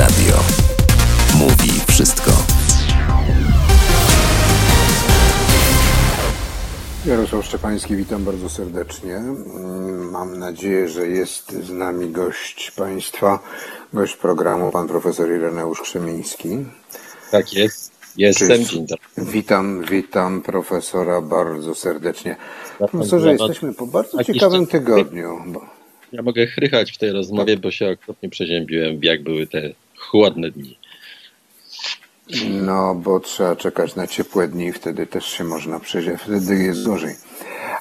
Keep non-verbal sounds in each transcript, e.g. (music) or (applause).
Radio. Mówi wszystko. Jarosław Szczepański, witam bardzo serdecznie. Mm, Mam nadzieję, że jest z nami gość Państwa, gość programu, pan profesor Ireneusz Krzemiński. Tak jest. Jestem. Cześć. Dzień dobry. Witam, witam profesora bardzo serdecznie. Profesorze, jesteśmy po bardzo ciekawym tygodniu. Bo... Ja mogę chrychać w tej rozmowie, bo się okropnie przeziębiłem, jak były te chłodne dni. No, bo trzeba czekać na ciepłe dni, wtedy też się można przeżyć, wtedy jest gorzej.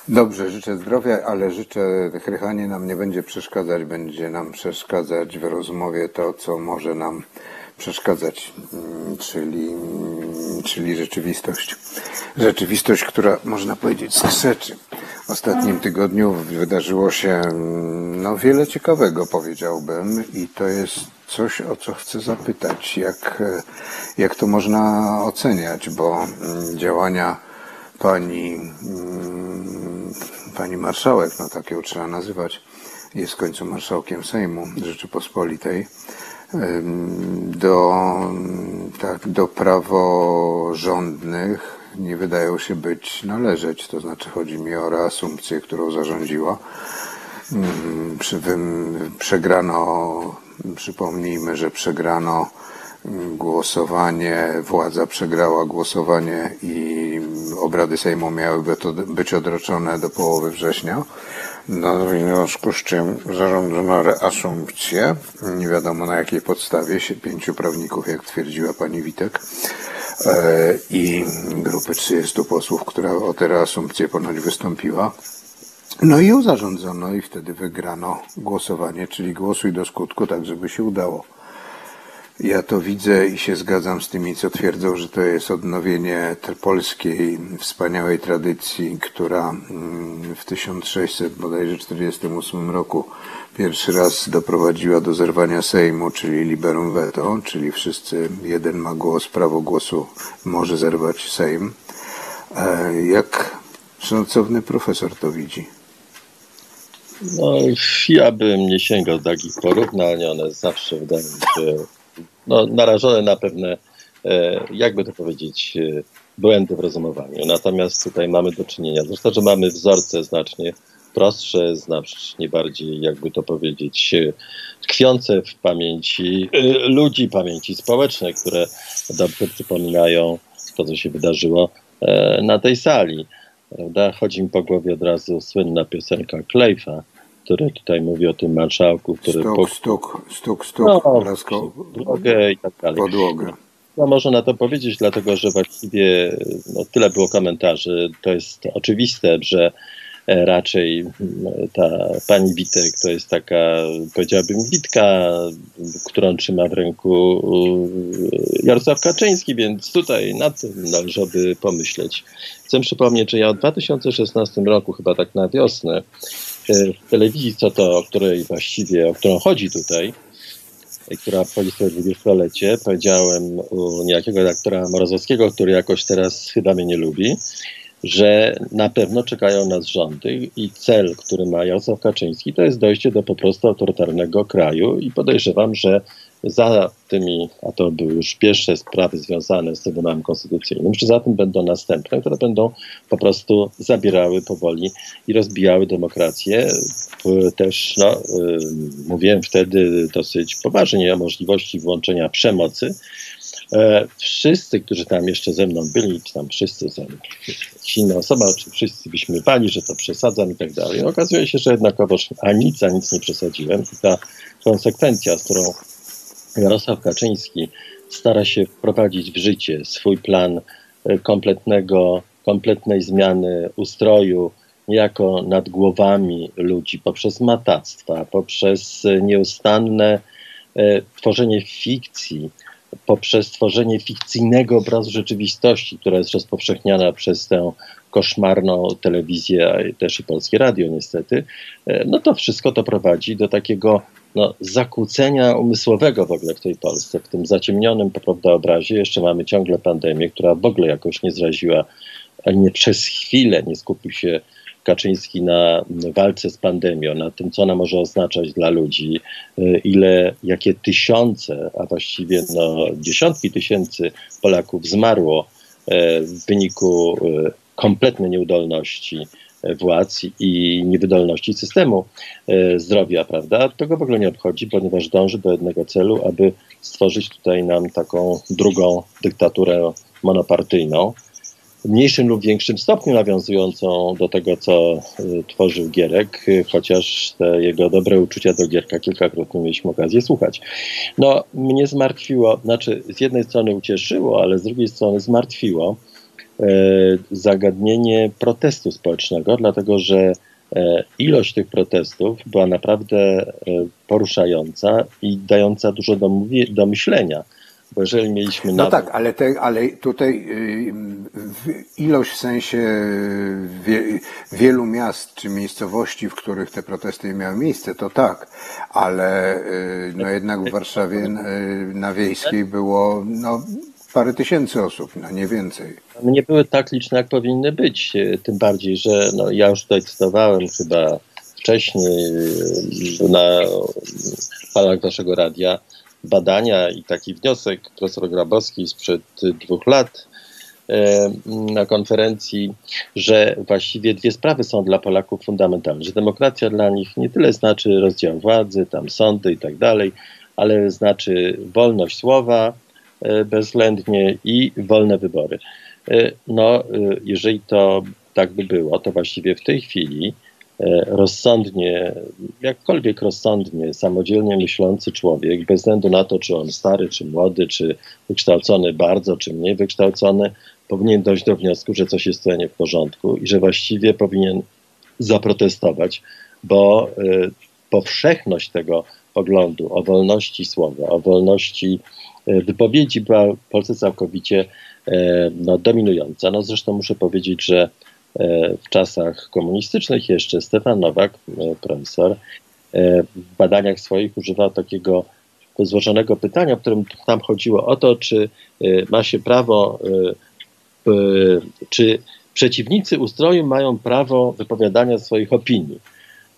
Dobrze, życzę zdrowia, ale życzę, chrychanie nam nie będzie przeszkadzać, będzie nam przeszkadzać w rozmowie to, co może nam przeszkadzać, mm, czyli, mm, czyli rzeczywistość. Rzeczywistość, która, można powiedzieć, skrzeczy. W ostatnim tygodniu wydarzyło się mm, no, wiele ciekawego, powiedziałbym, i to jest coś, o co chcę zapytać. Jak, e, jak to można oceniać, bo mm, działania pani, mm, pani marszałek, no tak ją trzeba nazywać, jest w końcu marszałkiem Sejmu Rzeczypospolitej, do, tak, do praworządnych nie wydają się być należeć. To znaczy chodzi mi o reasumpcję, którą zarządziła. Mm, Przy, wym, przegrano, przypomnijmy, że przegrano głosowanie, władza przegrała głosowanie i obrady Sejmu miały być odroczone do połowy września. No, w związku z czym zarządzono reasumpcję, nie wiadomo na jakiej podstawie, się pięciu prawników, jak twierdziła pani Witek, e, i grupy 30 posłów, która o tę reasumpcję ponoć wystąpiła. No i ją zarządzono i wtedy wygrano głosowanie, czyli głosuj do skutku, tak żeby się udało. Ja to widzę i się zgadzam z tymi, co twierdzą, że to jest odnowienie polskiej wspaniałej tradycji, która mm, w 1600 bodajże 48 roku pierwszy raz doprowadziła do zerwania Sejmu, czyli liberum veto, czyli wszyscy, jeden ma głos, prawo głosu może zerwać Sejm. E, Jak szacowny profesor to widzi? No, ja bym nie sięgał takich porównań, one zawsze wydają mi się no, narażone na pewne, e, jakby to powiedzieć, e, błędy w rozumowaniu. Natomiast tutaj mamy do czynienia, zresztą, że mamy wzorce znacznie prostsze, znacznie bardziej, jakby to powiedzieć, e, tkwiące w pamięci ludzi, pamięci społecznej, które dobrze przypominają to, co się wydarzyło na tej sali. Prawda? Chodzi mi po głowie od razu słynna piosenka Klejfa, który tutaj mówi o tym marszałku, który Stuk, stuk, stuk, stuk, no, lasko, drogę i tak dalej. podłogę. No, można na to powiedzieć, dlatego że właściwie no, tyle było komentarzy. To jest oczywiste, że e, raczej mm, ta pani Witek to jest taka, powiedziałabym, Witka, którą trzyma w ręku e, Jarosław Kaczyński, więc tutaj nad tym należałoby pomyśleć. Chcę przypomnieć, że ja w 2016 roku, chyba tak na wiosnę, w telewizji, co to, o której właściwie, o którą chodzi tutaj, która obchodzi swoje dwudziestolecie. Powiedziałem u niejakiego redaktora Morozowskiego, który jakoś teraz chyba mnie nie lubi, że na pewno czekają nas rządy i cel, który ma Jarosław Kaczyński, to jest dojście do po prostu autorytarnego kraju i podejrzewam, że za tymi, a to były już pierwsze sprawy związane z Trybunałem Konstytucyjnym, że za tym będą następne, które będą po prostu zabierały powoli i rozbijały demokrację. Też, no, y, mówiłem wtedy dosyć poważnie o możliwości włączenia przemocy. E, Wszyscy, którzy tam jeszcze ze mną byli, czy tam wszyscy są inna osoba, czy wszyscy byśmy bali, że to przesadzam i tak dalej. Okazuje się, że jednakowoż a nic, a nic nie przesadziłem. I ta konsekwencja, z którą Jarosław Kaczyński stara się wprowadzić w życie swój plan e, kompletnego, kompletnej zmiany ustroju, niejako nad głowami ludzi, poprzez matactwa, poprzez e, nieustanne e, tworzenie fikcji, poprzez tworzenie fikcyjnego obrazu rzeczywistości, która jest rozpowszechniana przez tę koszmarną telewizję, a też i polskie radio niestety, no to wszystko to prowadzi do takiego no, zakłócenia umysłowego w ogóle w tej Polsce, w tym zaciemnionym prawda, obrazie. Jeszcze mamy ciągle pandemię, która w ogóle jakoś nie zraziła, ani nie przez chwilę nie skupił się Kaczyński na walce z pandemią, na tym, co ona może oznaczać dla ludzi, ile, jakie tysiące, a właściwie no, dziesiątki tysięcy Polaków zmarło w wyniku kompletnej nieudolności władz i niewydolności systemu e, zdrowia, prawda? To go w ogóle nie obchodzi, ponieważ dąży do jednego celu, aby stworzyć tutaj nam taką drugą dyktaturę monopartyjną, w mniejszym lub większym stopniu nawiązującą do tego, co e, tworzył Gierek, chociaż te jego dobre uczucia do Gierka kilkakrotnie mieliśmy okazję słuchać. No, mnie zmartwiło, znaczy z jednej strony ucieszyło, ale z drugiej strony zmartwiło, E, zagadnienie protestu społecznego, dlatego że e, ilość tych protestów była naprawdę e, poruszająca i dająca dużo do, do myślenia. Bo jeżeli mieliśmy. No tak, ale, te, ale tutaj ilość w sensie wie, wielu miast czy miejscowości, w których te protesty miały miejsce, to tak, ale no jednak w Warszawie na wiejskiej było no, parę tysięcy osób, no nie więcej. Nie były tak liczne, jak powinny być. E, tym bardziej, że no, ja już tutaj cytowałem chyba wcześniej e, na falach waszego radia badania i taki wniosek profesor Grabowski sprzed dwóch lat e, na konferencji, że właściwie dwie sprawy są dla Polaków fundamentalne, że demokracja dla nich nie tyle znaczy rozdział władzy, tam sądy i tak dalej, ale znaczy wolność słowa, bezwzględnie i wolne wybory. E, no, e, jeżeli to tak by było, to właściwie w tej chwili rozsądnie, jakkolwiek rozsądnie, samodzielnie myślący człowiek, bez względu na to, czy on stary, czy młody, czy wykształcony bardzo, czy mniej wykształcony, powinien dojść do wniosku, że coś jest nie w porządku i że właściwie powinien zaprotestować, bo powszechność tego poglądu o wolności słowa, o wolności E, wypowiedzi była w Polsce całkowicie e, no, dominująca. No, zresztą muszę powiedzieć, że e, w czasach komunistycznych jeszcze Stefan Nowak, profesor, w badaniach swoich używał takiego złożonego pytania, w którym tam chodziło o to, czy ma się prawo, czy przeciwnicy ustroju mają prawo wypowiadania swoich opinii.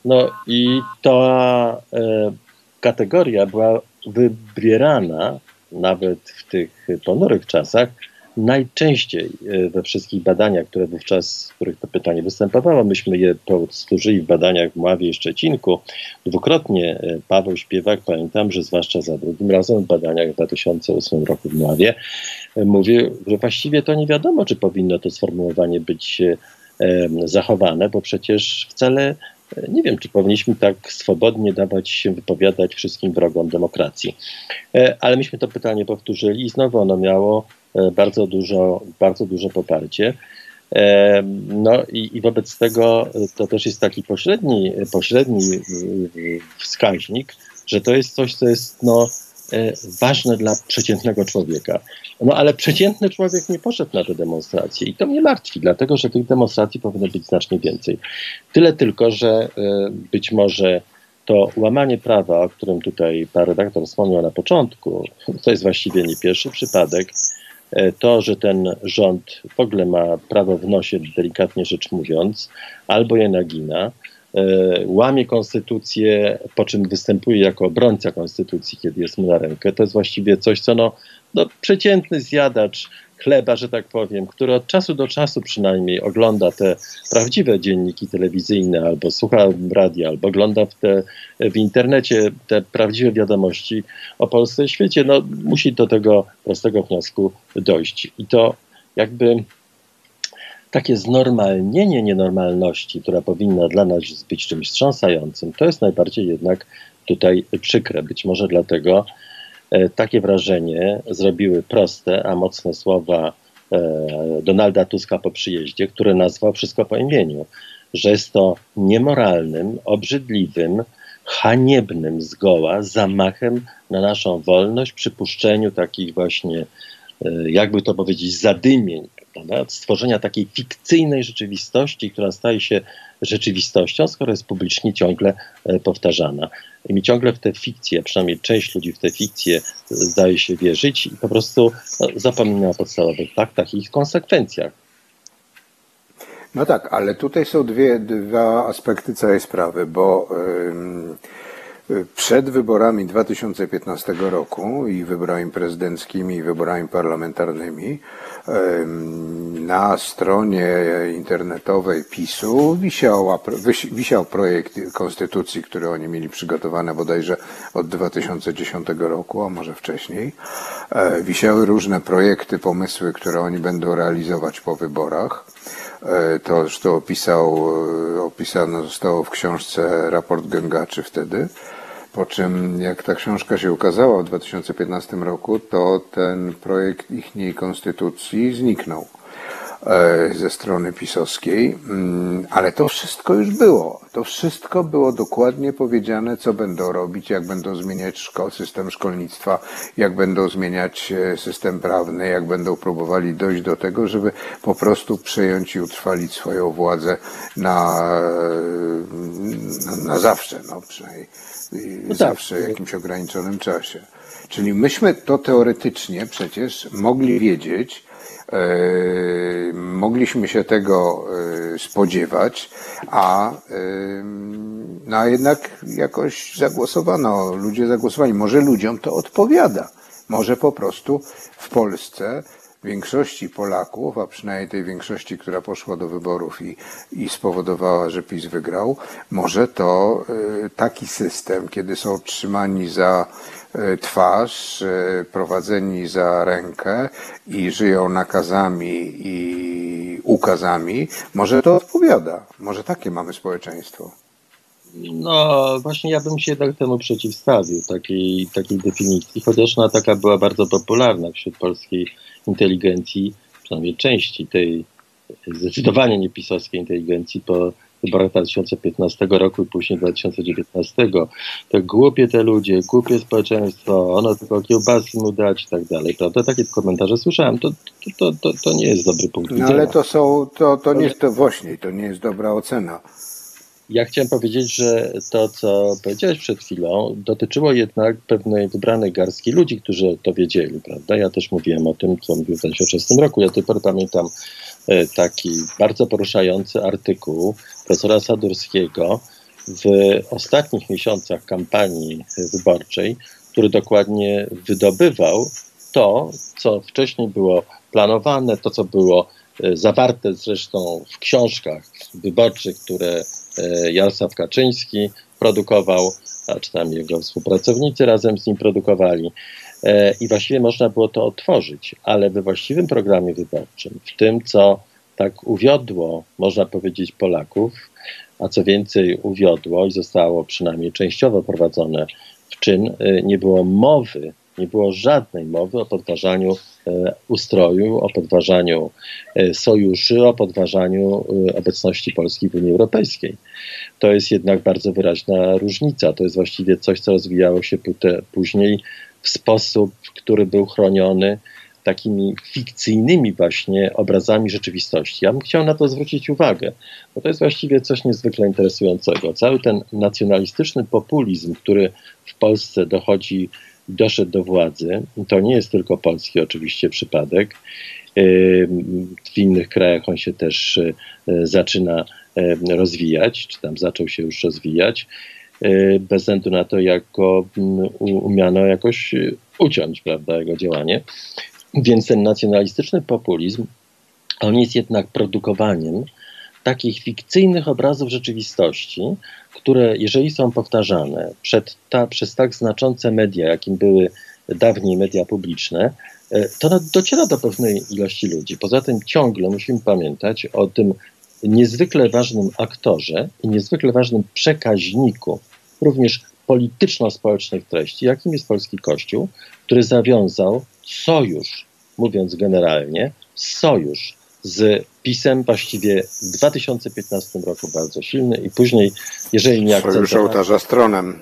No i ta kategoria była wybierana nawet w tych ponurych czasach, najczęściej e, we wszystkich badaniach, które wówczas, w których to pytanie występowało, myśmy je powtórzyli w badaniach w Mławie i Szczecinku. Dwukrotnie e, Paweł Śpiewak, pamiętam, że zwłaszcza za drugim razem w badaniach w 2008 roku w Mławie, e, mówił, że właściwie to nie wiadomo, czy powinno to sformułowanie być zachowane, bo przecież wcale nie wiem, czy powinniśmy tak swobodnie dawać się wypowiadać wszystkim wrogom demokracji. E, ale myśmy to pytanie powtórzyli i znowu ono miało e, bardzo dużo, bardzo duże poparcie. E, no i, i, wobec tego to też jest taki pośredni, pośredni wskaźnik, że to jest coś, co jest no, ważne dla przeciętnego człowieka. No ale przeciętny człowiek nie poszedł na te demonstracje i to mnie martwi, dlatego że tych demonstracji powinno być znacznie więcej. Tyle tylko, że e, być może to łamanie prawa, o którym tutaj pan redaktor wspomniał na początku, to jest właściwie nie pierwszy przypadek. E, to, że ten rząd w ogóle ma prawo w nosie, delikatnie rzecz mówiąc, albo je nagina, E, łamie konstytucję, po czym występuje jako obrońca konstytucji, kiedy jest mu na rękę. To jest właściwie coś, co no, no, przeciętny zjadacz chleba, że tak powiem, który od czasu do czasu przynajmniej ogląda te prawdziwe dzienniki telewizyjne, albo słucha radia, albo ogląda w, te, w internecie te prawdziwe wiadomości o Polsce i świecie, no, musi do tego prostego wniosku dojść. I to jakby takie znormalnienie nienormalności, która powinna dla nas być czymś wstrząsającym, to jest najbardziej jednak tutaj przykre. Być może dlatego e, takie wrażenie zrobiły proste, a mocne słowa e, Donalda Tuska po przyjeździe, który nazwał wszystko po imieniu, że jest to niemoralnym, obrzydliwym, haniebnym zgoła zamachem na naszą wolność, przypuszczeniu takich właśnie, e, jakby to powiedzieć, zadymień prawda? stworzenia takiej fikcyjnej rzeczywistości, która staje się rzeczywistością, skoro jest publicznie ciągle e, powtarzana. I mi ciągle w te fikcje, przynajmniej część ludzi w te fikcje zdaje się wierzyć i po prostu no, zapomina o podstawowych faktach i ich konsekwencjach. No tak, ale tutaj są dwie, dwa aspekty całej sprawy, bo przed wyborami 2015 roku i wyborami prezydenckimi i wyborami parlamentarnymi na stronie internetowej PiSu wisiał, wisiał projekt konstytucji, który oni mieli przygotowane bodajże od 2010 roku, a może wcześniej. E, wisiały różne projekty, pomysły, które oni będą realizować po wyborach. E, to zresztą opisał, e, opisane zostało w książce raport Gęgaczy wtedy. Po czym, jak ta książka się ukazała w 2015 roku, to ten projekt ichniej konstytucji zniknął ze strony pisowskiej, mm, ale to wszystko już było. To wszystko było dokładnie powiedziane, co będą robić, jak będą zmieniać szko system szkolnictwa, jak będą zmieniać e, system prawny, jak będą próbowali dojść do tego, żeby po prostu przejąć i utrwalić swoją władzę na, na, na zawsze, no przynajmniej no tak. zawsze w jakimś ograniczonym czasie. Czyli myśmy to teoretycznie przecież mogli wiedzieć, e, mogliśmy się tego e, spodziewać, a, e, no, jednak jakoś zagłosowano, ludzie zagłosowali. Może ludziom to odpowiada. Może po prostu w Polsce większości Polaków, a przynajmniej tej większości, która poszła do wyborów i, i spowodowała, że PiS wygrał, może to taki system, kiedy są trzymani za twarz, y, prowadzeni za rękę i żyją nakazami i ukazami, może to odpowiada. Może takie mamy społeczeństwo. No, właśnie ja bym się jednak temu przeciwstawił, takiej, takiej definicji, chociaż ona taka była bardzo popularna wśród polskiej inteligencji, przynajmniej części tej zdecydowanie niepisowskiej inteligencji po wyborach 2015 roku i później 2019. To głupie te ludzie, głupie społeczeństwo, ono tylko kiełbaski mu dać i tak dalej. Prawda? Takie komentarze słyszałem. To, to, to, to nie jest dobry punkt widzenia. No ale to są, to, to nie jest to właśnie, to nie jest dobra ocena. Ja chciałem powiedzieć, że to, co powiedziałeś przed chwilą, dotyczyło jednak pewnej wybranej garstki ludzi, którzy to wiedzieli, prawda? Ja też mówiłem o tym, co mówiłem w 2006 roku. Ja pory pamiętam e, taki bardzo poruszający artykuł profesora Sadurskiego w ostatnich miesiącach kampanii wyborczej, który dokładnie wydobywał to, co wcześniej było planowane, to, co było e, zawarte zresztą w książkach wyborczych, które E, Jarosław Kaczyński produkował, a czy tam jego współpracownicy razem z nim produkowali. E, I właściwie można było to otworzyć, ale we właściwym programie wyborczym, w tym, co tak uwiodło, można powiedzieć, Polaków, a co więcej uwiodło i zostało przynajmniej częściowo prowadzone w czyn, e, nie było mowy nie było żadnej mowy o podważaniu e, ustroju, o podważaniu e, sojuszy, o podważaniu obecności Polski w Unii Europejskiej. To jest jednak bardzo wyraźna różnica. To jest właściwie coś, co rozwijało się później w sposób, który był chroniony takimi fikcyjnymi właśnie obrazami rzeczywistości. Ja bym chciał na to zwrócić uwagę, bo to jest właściwie coś niezwykle interesującego. Cały ten nacjonalistyczny populizm, który w Polsce dochodzi doszedł do władzy. To nie jest tylko polski oczywiście przypadek. W innych krajach on się też e, zaczyna rozwijać, czy tam zaczął się już rozwijać, bez względu na to, jak go umiano jakoś uciąć, prawda, jego działanie. Więc ten nacjonalistyczny populizm, on jest jednak produkowaniem takich fikcyjnych obrazów rzeczywistości, które jeżeli są powtarzane ta, przez tak znaczące media, jakim były dawniej media publiczne, e, to dociera do pewnej ilości ludzi. Poza tym ciągle musimy pamiętać o tym niezwykle ważnym aktorze i niezwykle ważnym przekaźniku, również polityczno-społecznych treści, jakim jest polski Kościół, który zawiązał sojusz, mówiąc generalnie, sojusz z PiSem właściwie w 2015 roku bardzo silny i później, jeżeli nie akcentować... Sojusz ołtarza stronem.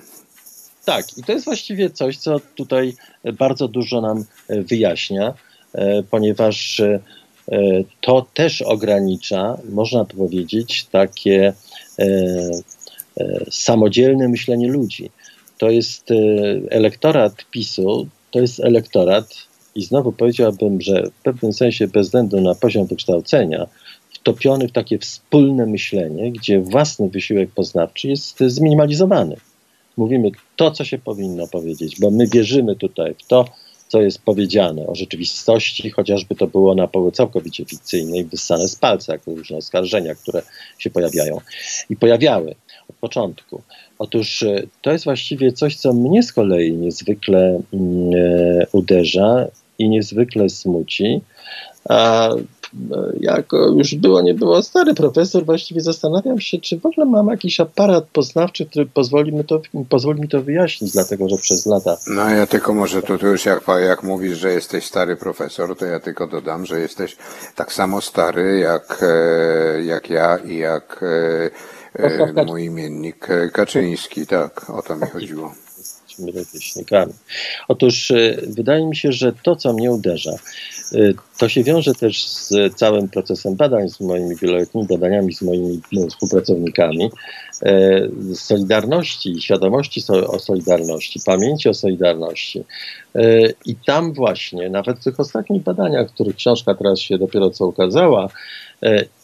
Tak, i to jest właściwie coś, co tutaj bardzo dużo nam e, wyjaśnia, e, ponieważ e, to też ogranicza, można powiedzieć, takie samodzielne myślenie ludzi. To jest elektorat PiSu, to jest elektorat i znowu powiedziałbym, że w pewnym sensie bez względu na poziom wykształcenia, wtopiony w takie wspólne myślenie, gdzie własny wysiłek poznawczy jest zminimalizowany. Mówimy to, co się powinno powiedzieć, bo my wierzymy tutaj w to, co jest powiedziane o rzeczywistości, chociażby to było na poły całkowicie fikcyjnej, wyssane z palca, jako różne oskarżenia, które się pojawiają i pojawiały początku. Otóż e, to jest właściwie coś, co mnie z kolei niezwykle mm, e, uderza i niezwykle smuci. A jako już było, nie było stary profesor, właściwie zastanawiam się, czy w ogóle mam jakiś aparat poznawczy, który pozwoli mi to, pozwoli mi to wyjaśnić, dlatego że przez lata. No ja tylko może to już jak, jak mówisz, że jesteś stary profesor, to ja tylko dodam, że jesteś tak samo stary jak, e, jak ja i jak e, e mój imiennik Kaczyński, tak, o to mi chodziło rówieśnikami. Otóż e, wydaje mi się, że to, co mnie uderza, e, to się wiąże też z całym procesem badań, z moimi wieloletnimi badaniami, z moimi no, współpracownikami, e, solidarności, świadomości o solidarności, pamięci o solidarności. I tam właśnie, nawet w tych ostatnich badaniach, których książka teraz się dopiero co ukazała,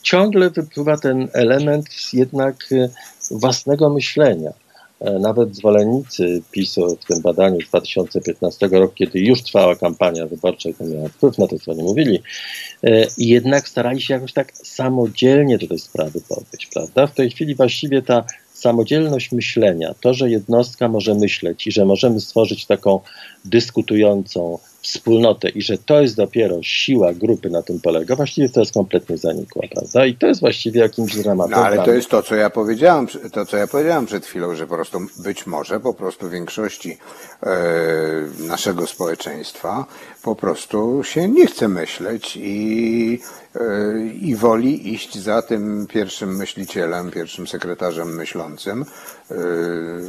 ciągle wypływa ten element jednak własnego myślenia nawet zwolennicy PiSu w tym badaniu z 2015 roku, kiedy już trwała kampania wyborcza i to miało wpływ na to, co oni mówili, e, jednak starali się jakoś tak samodzielnie do tej sprawy podejść, prawda? W tej chwili właściwie ta samodzielność myślenia, to, że jednostka może myśleć i że możemy stworzyć taką dyskutującą wspólnotę i że to jest dopiero siła grupy na tym polega, właściwie to jest kompletnie zanikła, prawda? I to jest właściwie jakimś dramatem. No ale to jest to, co ja powiedziałem, to, co ja powiedziałem przed chwilą, że po prostu być może po prostu większości e, naszego społeczeństwa po prostu się nie chce myśleć i, e, i woli iść za tym pierwszym myślicielem, pierwszym sekretarzem myślącym, e,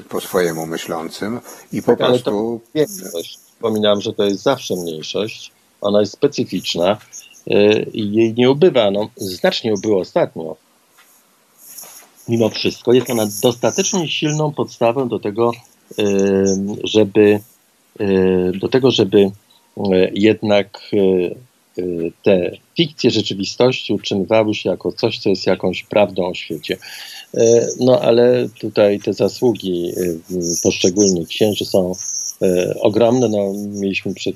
po swojemu myślącym i po tak, prostu... Wspominałem, że to jest zawsze mniejszość, ona jest specyficzna y, i jej nie ubywa. No, znacznie ubyło ostatnio. Mimo wszystko jest ona dostatecznie silną podstawą do tego, y, żeby y, do tego, żeby jednak te fikcje rzeczywistości utrzymywały się jako coś, co jest jakąś prawdą o świecie. No ale tutaj te zasługi poszczególnych księży są ogromne. No, mieliśmy przed,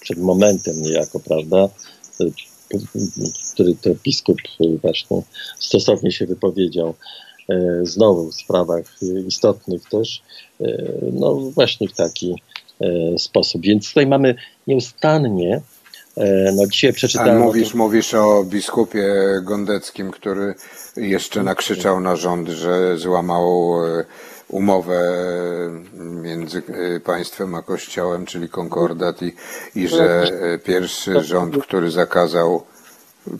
przed momentem niejako, prawda, e, który to biskup właśnie stosownie się wypowiedział e, znowu w sprawach istotnych też, e, no właśnie w taki e, sposób. Więc tutaj mamy nieustannie e, no dzisiaj przeczytałem. mówisz, mówisz o biskupie Gondeckim, który jeszcze nakrzyczał na rząd, że złamał umowę między e, państwem a kościołem, czyli konkordat i, i że e, pierwszy rząd, który zakazał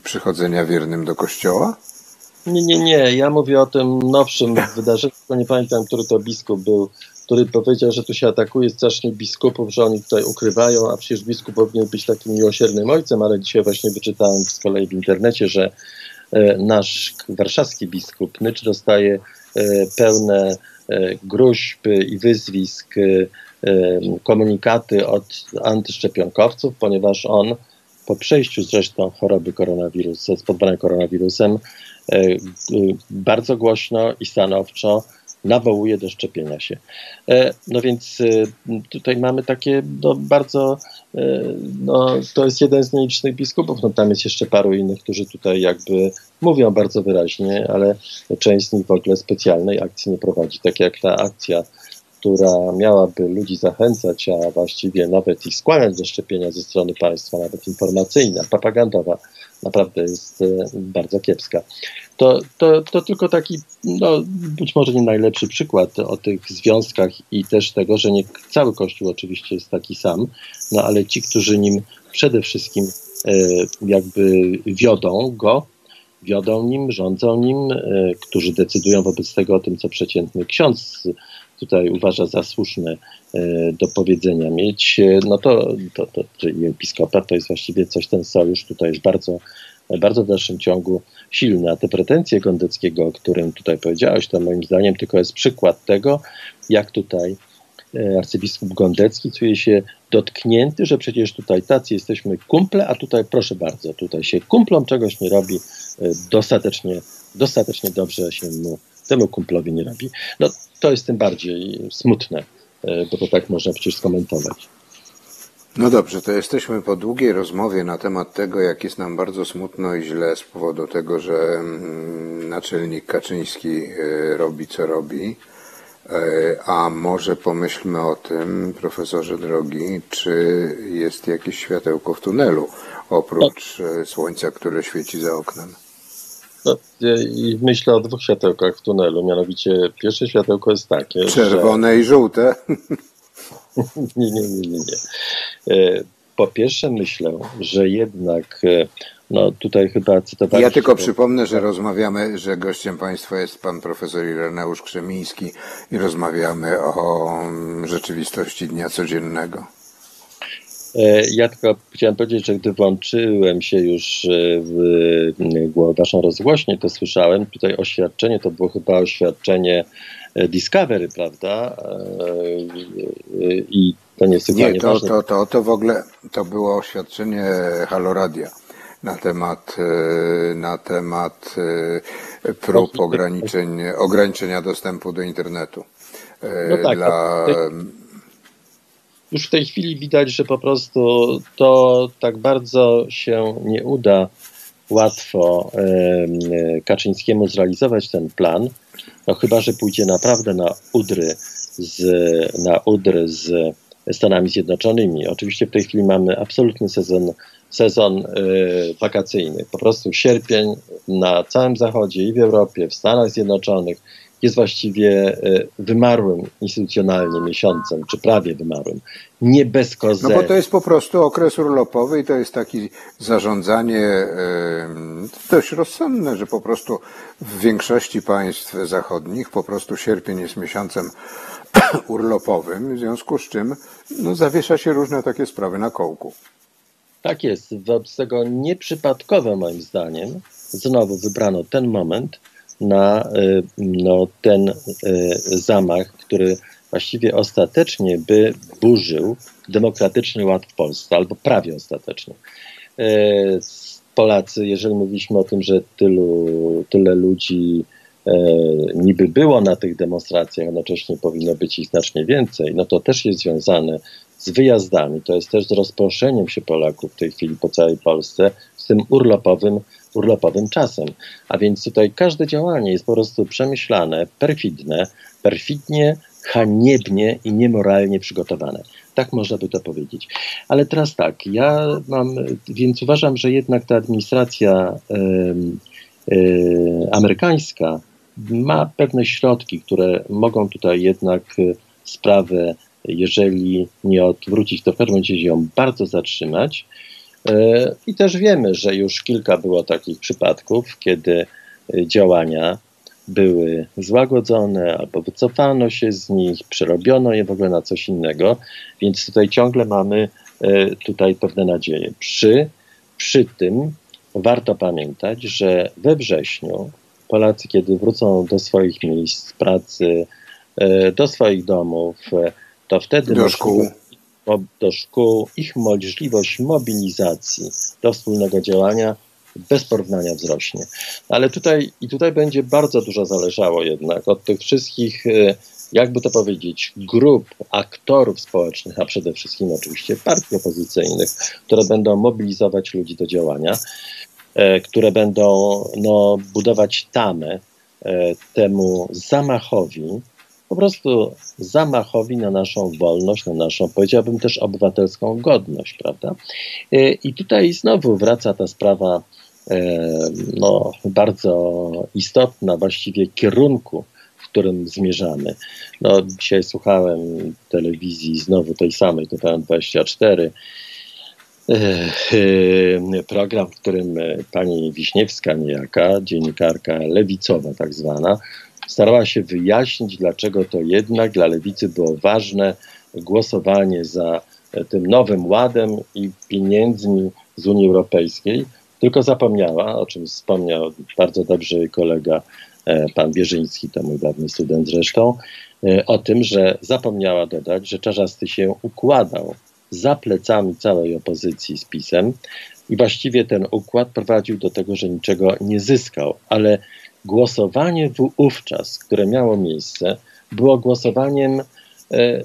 przychodzenia wiernym do kościoła? Nie, nie, nie. Ja mówię o tym nowszym (laughs) wydarzeniu, tylko nie pamiętam, który to biskup był, który powiedział, że tu się atakuje strasznie biskupów, że oni tutaj ukrywają, a przecież biskup powinien być takim miłosiernym ojcem, ale dzisiaj właśnie wyczytałem z kolei w internecie, że e, nasz warszawski biskup Nycz dostaje pełne E, gruźb i wyzwisk, e, e, komunikaty od antyszczepionkowców, ponieważ on po przejściu zresztą choroby koronawirusa, spotkanej koronawirusem, bardzo głośno i stanowczo nawołuje do szczepienia się. E, no więc e, tutaj mamy takie no, bardzo, e, no, to jest jeden z nielicznych biskupów, no tam jest jeszcze paru innych, którzy tutaj jakby mówią bardzo wyraźnie, ale część z nich w ogóle specjalnej akcji nie prowadzi, tak jak ta akcja która miałaby ludzi zachęcać, a właściwie nawet ich skłaniać do szczepienia ze strony państwa, nawet informacyjna, propagandowa, naprawdę jest e, bardzo kiepska. To, to, to tylko taki, no, być może nie najlepszy przykład o tych związkach i też tego, że nie cały Kościół oczywiście jest taki sam, no ale ci, którzy nim przede wszystkim e, jakby wiodą go, wiodą nim, rządzą nim, e, którzy decydują wobec tego o tym, co przeciętny ksiądz tutaj uważa za słuszne do powiedzenia mieć, e, no to, to, to czyli episkopat to jest właściwie coś, ten sojusz tutaj jest bardzo, bardzo w dalszym ciągu silny. A te pretensje Gondeckiego, o którym tutaj powiedziałeś, to moim zdaniem tylko jest przykład tego, jak tutaj e, arcybiskup Gondecki czuje się dotknięty, że przecież tutaj tacy jesteśmy kumple, a tutaj proszę bardzo, tutaj się kumplom czegoś nie robi, e, dostatecznie, dostatecznie dobrze się mu, temu kumplowi nie robi. No to jest tym bardziej smutne, e, bo to tak można przecież skomentować. No dobrze, to jesteśmy po długiej rozmowie na temat tego, jak jest nam bardzo smutno i źle z powodu tego, że mm, naczelnik Kaczyński robi co robi. E, a może pomyślmy o tym, profesorze drogi, czy jest jakieś światełko w tunelu, oprócz e, słońca, które świeci za oknem? No, I myślę o dwóch światełkach w tunelu. Mianowicie pierwsze światełko jest takie. Czerwone że... i żółte. (laughs) nie, nie, nie, nie. nie. E, po pierwsze myślę, że jednak no tutaj chyba cytowaliście... Ja tylko przypomnę, że rozmawiamy, że gościem Państwa jest pan profesor Ireneusz Krzemiński i rozmawiamy o mm, rzeczywistości dnia codziennego. E, ja tylko chciałem powiedzieć, że gdy włączyłem się już e, w waszą rozgłośnię, to słyszałem tutaj oświadczenie, to było chyba oświadczenie e, Discovery, prawda? I to nie jest Nie, to, to, to, to w ogóle to było oświadczenie Haloradia na temat, na temat prób ograniczeń, ograniczenia dostępu do internetu. No tak, dla... Już w tej chwili widać, że po prostu to tak bardzo się nie uda łatwo Kaczyńskiemu zrealizować ten plan, no chyba, że pójdzie naprawdę na udry z, na udry z Stanami Zjednoczonymi. Oczywiście w tej chwili mamy absolutny sezon sezon y, wakacyjny. Po prostu sierpień na całym zachodzie i w Europie, w Stanach Zjednoczonych jest właściwie y, wymarłym instytucjonalnie miesiącem, czy prawie wymarłym. Nie bez kozy. No bo to jest po prostu okres urlopowy i to jest takie zarządzanie dość rozsądne, że po prostu w większości państw zachodnich po prostu sierpień jest miesiącem (clears throat) urlopowym, w związku z czym no, zawiesza się różne takie sprawy na kołku. Tak jest. Wobec tego nieprzypadkowo moim zdaniem znowu wybrano ten moment na y, no, ten y, zamach, który właściwie ostatecznie by burzył demokratyczny ład w Polsce, albo prawie ostatecznie. Y, Polacy, jeżeli mówiliśmy o tym, że tylu, tyle ludzi niby było na tych demonstracjach, jednocześnie powinno być ich znacznie więcej, no to też jest związane z wyjazdami, to jest też z rozproszeniem się Polaków w tej chwili po całej Polsce, z tym urlopowym, urlopowym czasem. A więc tutaj każde działanie jest po prostu przemyślane, perfidne, perfidnie, haniebnie i niemoralnie przygotowane. Tak można by to powiedzieć. Ale teraz tak, ja mam, więc uważam, że jednak ta administracja y, y, amerykańska ma pewne środki, które mogą tutaj jednak y, sprawę jeżeli nie odwrócić, to w każdym razie ją bardzo zatrzymać. E, I też wiemy, że już kilka było takich przypadków, kiedy e, działania były złagodzone albo wycofano się z nich, przerobiono je w ogóle na coś innego, więc tutaj ciągle mamy e, tutaj pewne nadzieje. Przy, przy tym warto pamiętać, że we wrześniu Polacy, kiedy wrócą do swoich miejsc pracy, do swoich domów, to wtedy do szkół. do szkół ich możliwość mobilizacji do wspólnego działania bez porównania wzrośnie. Ale tutaj i tutaj będzie bardzo dużo zależało jednak od tych wszystkich, e, jakby to powiedzieć, grup aktorów społecznych, a przede wszystkim oczywiście partii opozycyjnych, które będą mobilizować ludzi do działania, e, które będą no, budować tamę e, temu zamachowi, po prostu zamachowi na naszą wolność, na naszą, powiedziałbym też obywatelską godność, prawda? E, I tutaj znowu wraca ta sprawa e, no, bardzo istotna właściwie kierunku, w którym zmierzamy. No, dzisiaj słuchałem telewizji znowu tej samej, TVN24, e, program, w którym pani Wiśniewska niejaka, dziennikarka lewicowa tak zwana, starała się wyjaśnić, dlaczego to jednak dla lewicy było ważne głosowanie za tym nowym ładem i pieniędzmi z Unii Europejskiej. tylko zapomniała, o czym wspomniał bardzo dobrze kolega pan Bierzyński, to mój dawny student zresztą, o tym, że zapomniała dodać, że Czarzasty się układał za plecami całej opozycji z PiSem i właściwie ten układ prowadził do tego, że niczego nie zyskał, ale głosowanie wówczas, które miało miejsce, było głosowaniem e, e,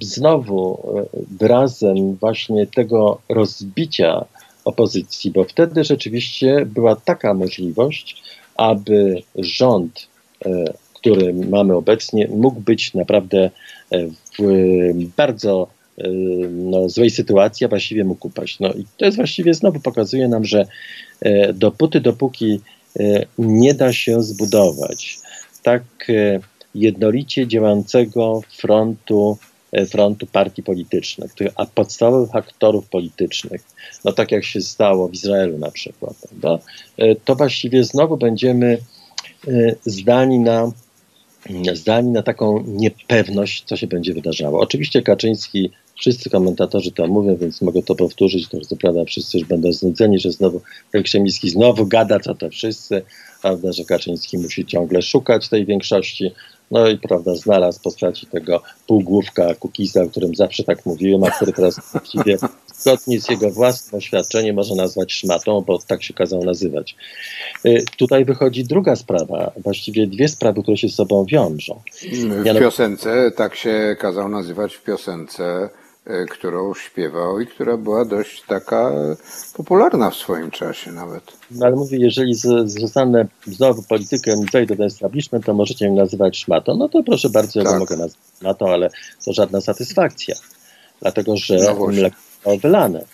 znowu e, wyrazem właśnie tego rozbicia opozycji, bo wtedy rzeczywiście była taka możliwość, aby rząd, który mamy obecnie, mógł być naprawdę w bardzo no, złej sytuacji, a właściwie mógł upaść. No i to jest właściwie znowu pokazuje nam, że dopóty, dopóki nie da się zbudować tak jednolicie działającego frontu, e, frontu partii politycznych, a podstawowych aktorów politycznych, no tak jak się stało w Izraelu na przykład, prawda? E, to właściwie znowu będziemy e, zdani na, zdani na taką niepewność, co się będzie wydarzało. Oczywiście Kaczyński, wszyscy komentatorzy to mówią, więc mogę to powtórzyć, to co prawda wszyscy już będą znudzeni, że znowu Krzemiński znowu gada, co to wszyscy, prawda, że Kaczyński musi ciągle szukać tej większości, no i prawda, znalazł w postaci tego półgłówka Kukiza, o którym zawsze tak mówiłem, a który teraz właściwie zgodnie z jego własnym oświadczeniem może nazwać szmatą, bo tak się kazał nazywać. Y, tutaj wychodzi druga sprawa, właściwie dwie sprawy, które się z sobą wiążą. W piosence, tak się kazał nazywać w piosence którą śpiewał i która była dość taka popularna w swoim czasie nawet. No ale mówię, jeżeli zostanę znowu politykiem wejdę do establishment, to możecie mnie nazywać szmatą. No to proszę bardzo, ja tak. mogę nazwać szmatą, ale to żadna satysfakcja. Dlatego, że no mleko wylane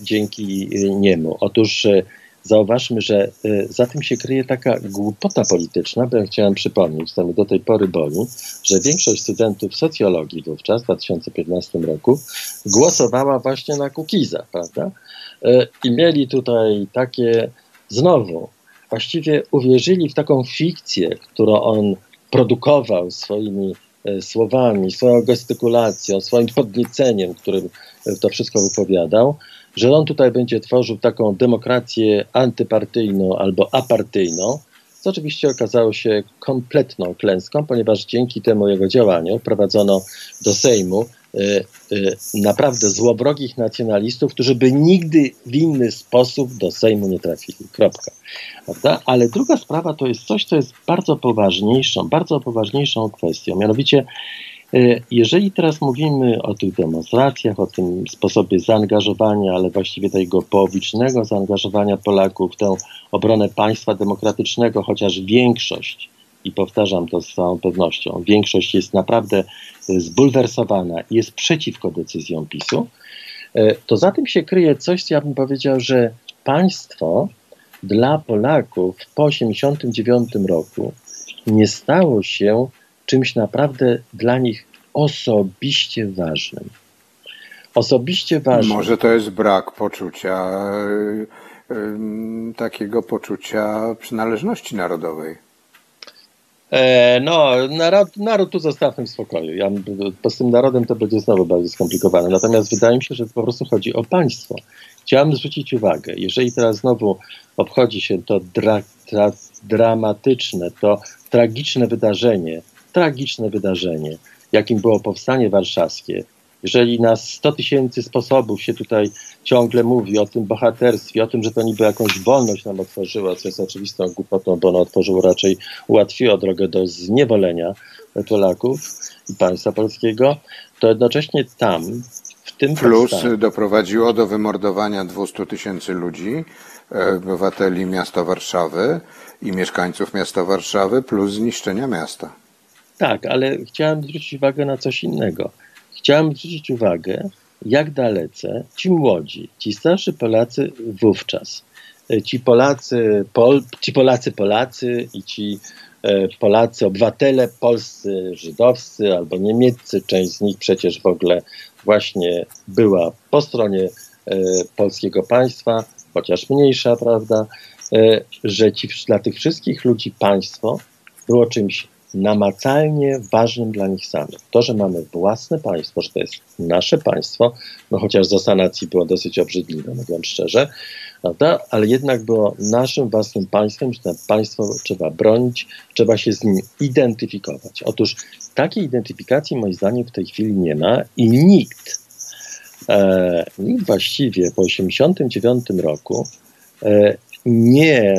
dzięki niemu. Otóż e, zauważmy, że y, za tym się kryje taka głupota polityczna, bo ja chciałem przypomnieć, co mi do tej pory boli, że większość studentów socjologii wówczas, w 2015 roku, głosowała właśnie na Kukiza, prawda? Y, I mieli tutaj takie, znowu, właściwie uwierzyli w taką fikcję, którą on produkował swoimi y, słowami, swoją gestykulacją, swoim podnieceniem, którym to wszystko wypowiadał, że on tutaj będzie tworzył taką demokrację antypartyjną albo apartyjną, co oczywiście okazało się kompletną klęską, ponieważ dzięki temu jego działaniu prowadzono do Sejmu y, y, naprawdę złobrogich nacjonalistów, którzy by nigdy w inny sposób do Sejmu nie trafili. Kropka. Prawda? Ale druga sprawa to jest coś, co jest bardzo poważniejszą, bardzo poważniejszą kwestią. Mianowicie E, jeżeli teraz mówimy o tych demonstracjach, o tym sposobie zaangażowania, ale właściwie tego połowicznego zaangażowania Polaków w tę obronę państwa demokratycznego, chociaż większość, i powtarzam to z całą pewnością, większość jest naprawdę zbulwersowana i jest przeciwko decyzjom PiSu, e, to za tym się kryje coś, co ja bym powiedział, że państwo dla Polaków po 1989 roku nie stało się czymś naprawdę dla nich osobiście ważnym. Osobiście ważnym. Może to jest brak poczucia, yy, takiego poczucia przynależności narodowej. E, no, naród, naród tu zostawmy w spokoju. Ja, bo z tym narodem to będzie znowu bardziej skomplikowane. Natomiast wydaje mi się, że po prostu chodzi o państwo. Chciałem zwrócić uwagę, jeżeli teraz znowu obchodzi się to dra, dra, dramatyczne, to tragiczne wydarzenie tragiczne wydarzenie, jakim było powstanie warszawskie. Jeżeli na 100 tysięcy sposobów się tutaj ciągle mówi o tym bohaterstwie, o tym, że to niby jakąś wolność nam otworzyło, co jest oczywistą głupotą, bo ono otworzyło raczej, ułatwiło drogę do zniewolenia Polaków i państwa polskiego, to jednocześnie tam, w tym Plus powstaniu, doprowadziło do wymordowania 200 tysięcy ludzi, e, obywateli miasta Warszawy i mieszkańców miasta Warszawy, plus zniszczenia miasta. Tak, ale chciałem zwrócić uwagę na coś innego. Chciałem zwrócić uwagę, jak dalece ci młodzi, ci starszy Polacy wówczas, e, ci Polacy, Pol, ci Polacy Polacy i ci e, Polacy, obywatele polscy, żydowscy albo niemieccy, część z nich przecież w ogóle właśnie była po stronie e, polskiego państwa, chociaż mniejsza, prawda, że ci, dla tych wszystkich ludzi państwo było czymś namacalnie ważnym dla nich samych. To, że mamy własne państwo, że to jest nasze państwo, no chociaż za sanacji było dosyć obrzydliwe, mówiąc szczerze, prawda? ale jednak było naszym własnym państwem, że to państwo trzeba bronić, trzeba się z nim identyfikować. Otóż takiej identyfikacji moim zdaniem w tej chwili nie ma i nikt, e, nikt właściwie po 1989 roku e, nie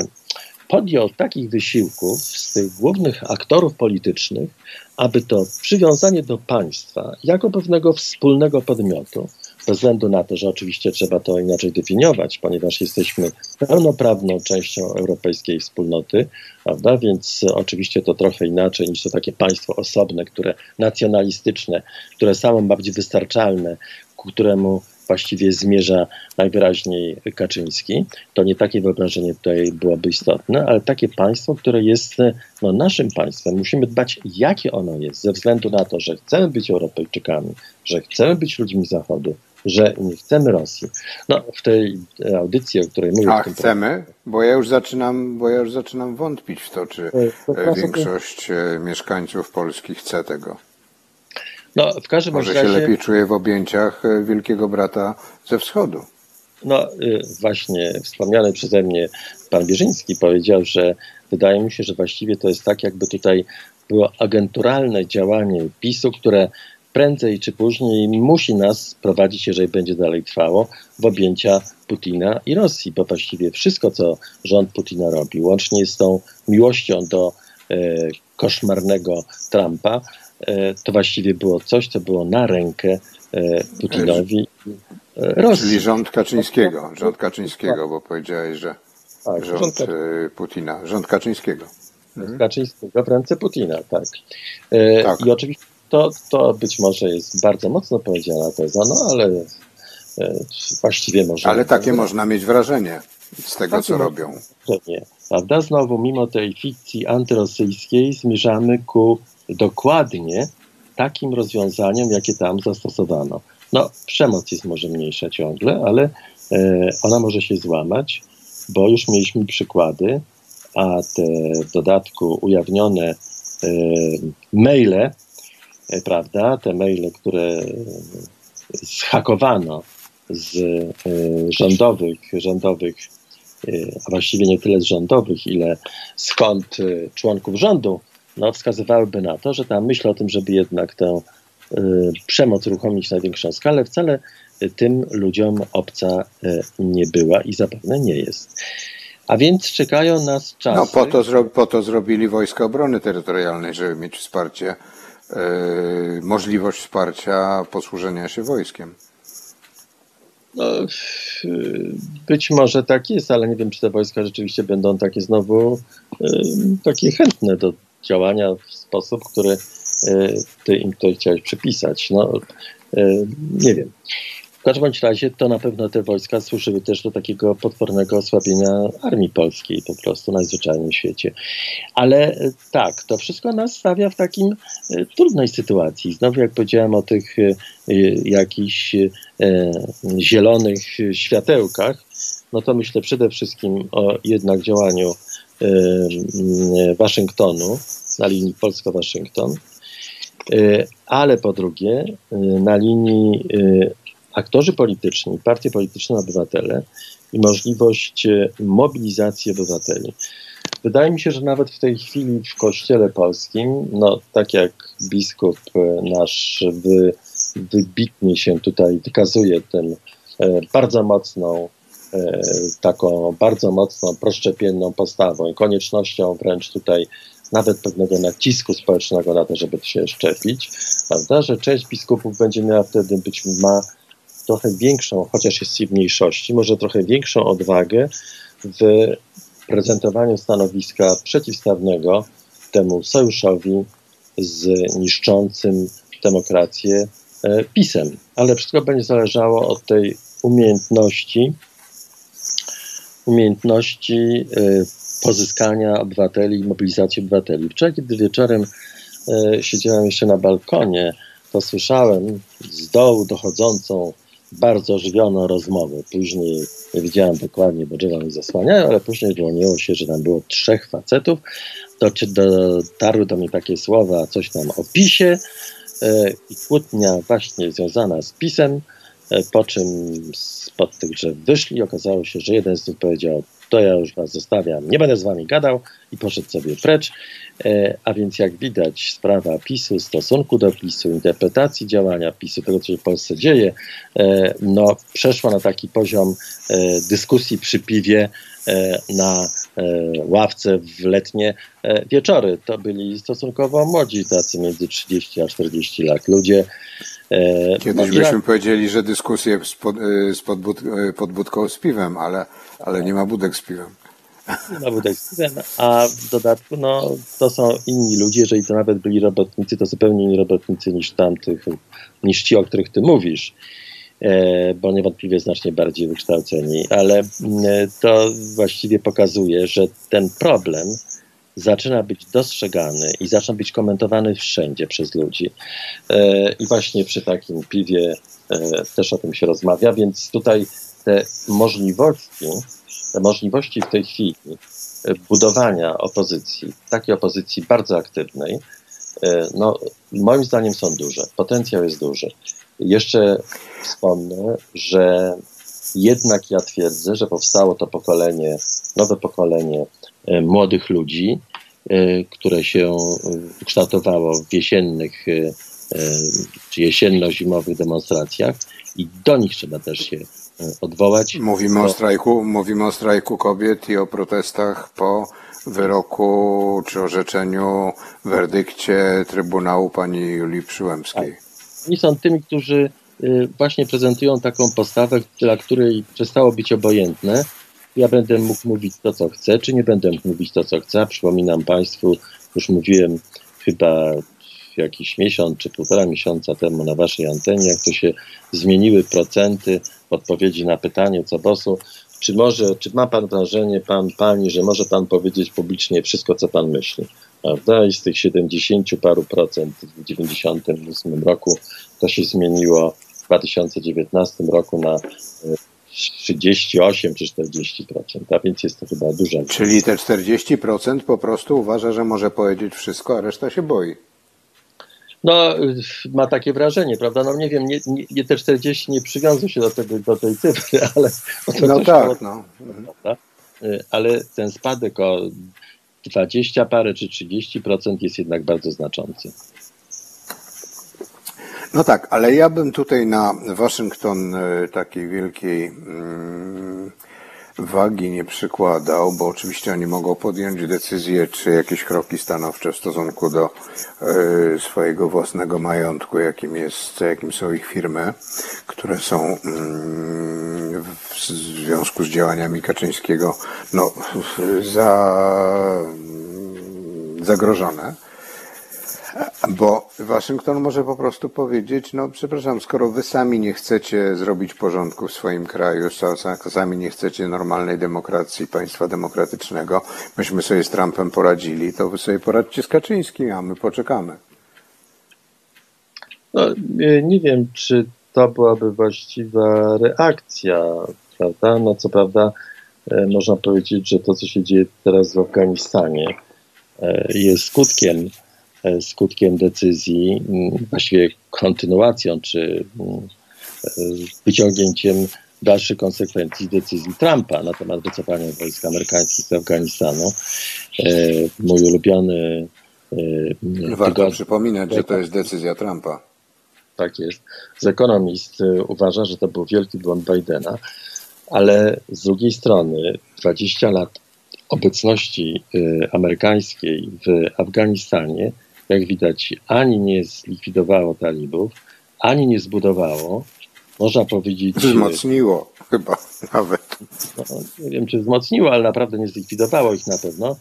podjął takich wysiłków z tych głównych aktorów politycznych, aby to przywiązanie do państwa jako pewnego wspólnego podmiotu, bez względu na to, że oczywiście trzeba to inaczej definiować, ponieważ jesteśmy pełnoprawną częścią europejskiej wspólnoty, prawda? Więc oczywiście to trochę inaczej niż to takie państwo osobne, które nacjonalistyczne, które samo ma być wystarczalne, któremu właściwie zmierza najwyraźniej Kaczyński. To nie takie wyobrażenie tutaj byłoby istotne, ale takie państwo, które jest no, naszym państwem. Musimy dbać, jakie ono jest, ze względu na to, że chcemy być Europejczykami, że chcemy być ludźmi Zachodu, że nie chcemy Rosji. No, w tej audycji, o której mówię. A chcemy? Bo ja już zaczynam, bo ja już zaczynam wątpić w to, czy to większość e, mieszkańców Polski chce tego. No, w każdym Może razie... się lepiej czuje w objęciach e, wielkiego brata ze wschodu. No y, właśnie wspomniany przeze mnie pan Bierzyński powiedział, że wydaje mi się, że właściwie to jest tak, jakby tutaj było agenturalne działanie PiSu, które prędzej czy później musi nas prowadzić, jeżeli będzie dalej trwało, w objęcia Putina i Rosji, bo właściwie wszystko, co rząd Putina robi, łącznie z tą miłością do e, koszmarnego Trumpa, to właściwie było coś, co było na rękę e, Putinowi e, Rosji. Czyli rząd Kaczyńskiego, rząd Kaczyńskiego, bo powiedziałeś, że Tak, rząd e, Putina, rząd Kaczyńskiego. Kaczyńskiego w ręce Putina, tak. E, Tak. I oczywiście to, to być może jest bardzo mocno powiedziana teza, no ale e, właściwie może. Ale takie można mieć wrażenie z tego, co robią. Nie, prawda? Znowu, mimo tej fikcji antyrosyjskiej, zmierzamy ku dokładnie takim rozwiązaniom, jakie tam zastosowano. No, przemoc jest może mniejsza ciągle, ale e, ona może się złamać, bo już mieliśmy przykłady, a te w dodatku ujawnione e, maile, e, prawda, te maile, które zhakowano z e, rządowych, rządowych e, a właściwie nie tyle z rządowych, ile kont e, członków rządu, no, wskazywałyby na to, że ta myśl o tym, żeby jednak tę e, przemoc uruchomić na większą skalę, wcale tym ludziom obca e, nie była i zapewne nie jest. A więc czekają nas czasy. No po to, zro, po to zrobili Wojska Obrony Terytorialnej, żeby mieć wsparcie, e, możliwość wsparcia posłużenia się wojskiem. No, y, być może tak jest, ale nie wiem, czy te wojska rzeczywiście będą takie znowu y, takie chętne do działania w sposób, który y, ty im tutaj chciałeś przypisać. No, y, nie wiem. W każdym razie to na pewno te wojska służyły też do takiego potwornego osłabienia armii polskiej po prostu najzwyczajniej w świecie. Ale y, tak, to wszystko nas stawia w takim trudnej sytuacji. Znowu jak powiedziałem o tych jakichś zielonych światełkach, no to myślę przede wszystkim o jednak działaniu Waszyngtonu na linii Polska-Waszyngton, y, ale po drugie y, na linii y, aktorzy polityczni, partie polityczne, obywatele i możliwość mobilizacji obywateli. Wydaje mi się, że nawet w tej chwili w Kościele Polskim, no tak jak biskup nasz wy, wybitnie się tutaj wykazuje tym e, bardzo mocną, e, taką bardzo mocną proszczepienną postawą i koniecznością wręcz tutaj nawet pewnego nacisku społecznego na to, żeby się szczepić, prawda, że część biskupów będzie miała wtedy być ma trochę większą, chociaż jest w mniejszości, może trochę większą odwagę w prezentowaniu stanowiska przeciwstawnego temu sojuszowi z niszczącym demokrację e, pisem. Ale wszystko będzie zależało od tej umiejętności, umiejętności e, pozyskania obywateli mobilizacji obywateli. Wczoraj, kiedy wieczorem e, siedziałem jeszcze na balkonie, to słyszałem z dołu dochodzącą bardzo ożywiono rozmowę. Później nie wiedziałem dokładnie, bo drzewa mi zasłaniają, ale później wyłoniło się, że tam było trzech facetów. Dotarły do mnie takie słowa, coś tam o PiSie i kłótnia właśnie związana z PiSem, po czym spod tych drzew wyszli. Okazało się, że jeden z nich powiedział, to ja już was zostawiam, nie będę z wami gadał i poszedł sobie precz. E, a więc jak widać sprawa PiSu, stosunku do PiSu, interpretacji działania PiSu, tego co się w Polsce dzieje, e, no przeszła na taki poziom e, dyskusji przy piwie na ławce w letnie wieczory. To byli stosunkowo młodzi, tacy między 30 a 40 lat ludzie. Kiedyś no, byśmy powiedzieli, że dyskusje pod, pod, bud, pod budką z piwem, ale, ale nie ma budek z piwem. Na budek a w dodatku no, to są inni ludzie, jeżeli to nawet byli robotnicy, to zupełnie inni robotnicy niż tamtych, niż ci, o których ty mówisz, e, bo niewątpliwie znacznie bardziej wykształceni, ale e, to właściwie pokazuje, że ten problem zaczyna być dostrzegany i zaczyna być komentowany wszędzie przez ludzi. E, I właśnie przy takim piwie też o tym się rozmawia, więc tutaj te możliwości te możliwości w tej chwili e, budowania opozycji, takiej opozycji bardzo aktywnej, e, no, moim zdaniem są duże. Potencjał jest duży. Jeszcze wspomnę, że jednak ja twierdzę, że powstało to pokolenie, nowe pokolenie e, młodych ludzi, które się kształtowało w jesiennych czy jesienno-zimowych demonstracjach i do nich trzeba też się odwołać. Mówimy o strajku, mówimy o strajku kobiet i o protestach po wyroku czy orzeczeniu, werdykcie Trybunału pani Julii Przyłębskiej. Tak. Oni są tymi, którzy właśnie prezentują taką postawę, dla której przestało być obojętne. Ja będę mógł mówić to, co chcę, czy nie będę mógł mówić to, co chcę. Przypominam Państwu, już mówiłem chyba jakiś miesiąc czy półtora miesiąca temu na Waszej antenie, jak to się zmieniły procenty odpowiedzi na pytanie co bosu, czy może, czy ma pan wrażenie, pan, pani, że może pan powiedzieć publicznie wszystko, co pan myśli? Prawda? I z tych 70 paru procent w 98 roku to się zmieniło w 2019 roku na 38 e, czy 40%, a więc jest to chyba duża. Czyli te 40% po prostu uważa, że może powiedzieć wszystko, a reszta się boi. No, ma takie wrażenie, prawda? No nie wiem, nie, nie, te 40 nie przywiązał się do, tego, do tej cyfry, (laughs) ale... No tak, no. Prawda? Y, ale ten spadek o 20 parę czy 30% jest jednak bardzo znaczący. No tak, ale ja bym tutaj na Waszyngton y, takiej wielkiej mm, wagi nie przykładał, bo oczywiście oni mogą podjąć decyzję, czy jakieś kroki stanowcze w stosunku do y, swojego własnego majątku, jakim, jest, jakim są ich firmy, które są y, w związku z działaniami Kaczyńskiego no, za, zagrożone. Bo Waszyngton może po prostu powiedzieć, no przepraszam, skoro wy sami nie chcecie zrobić porządku w swoim kraju, sami nie chcecie normalnej demokracji, państwa demokratycznego, myśmy sobie z Trumpem poradzili, to wy sobie poradźcie z Kaczyńskim, a my poczekamy. No, nie wiem, czy to byłaby właściwa reakcja, prawda? No co prawda e, można powiedzieć, że to, co się dzieje teraz w Afganistanie e, jest skutkiem skutkiem decyzji, mm, właściwie kontynuacją czy mm, e, wyciągnięciem dalszych konsekwencji decyzji Trumpa na temat wycofania wojsk amerykańskich z Afganistanu. E, mój ulubiony. Warto przypominać, że to jest decyzja Trumpa. Tak jest. Z ekonomist uważa, że to był wielki błąd Bidena, ale z drugiej strony 20 lat obecności amerykańskiej w Afganistanie jak widać, ani nie zlikwidowało talibów, ani nie zbudowało, można powiedzieć... Wzmocniło chyba nawet. No, nie wiem, czy wzmocniło, ale naprawdę nie zlikwidowało ich na pewno.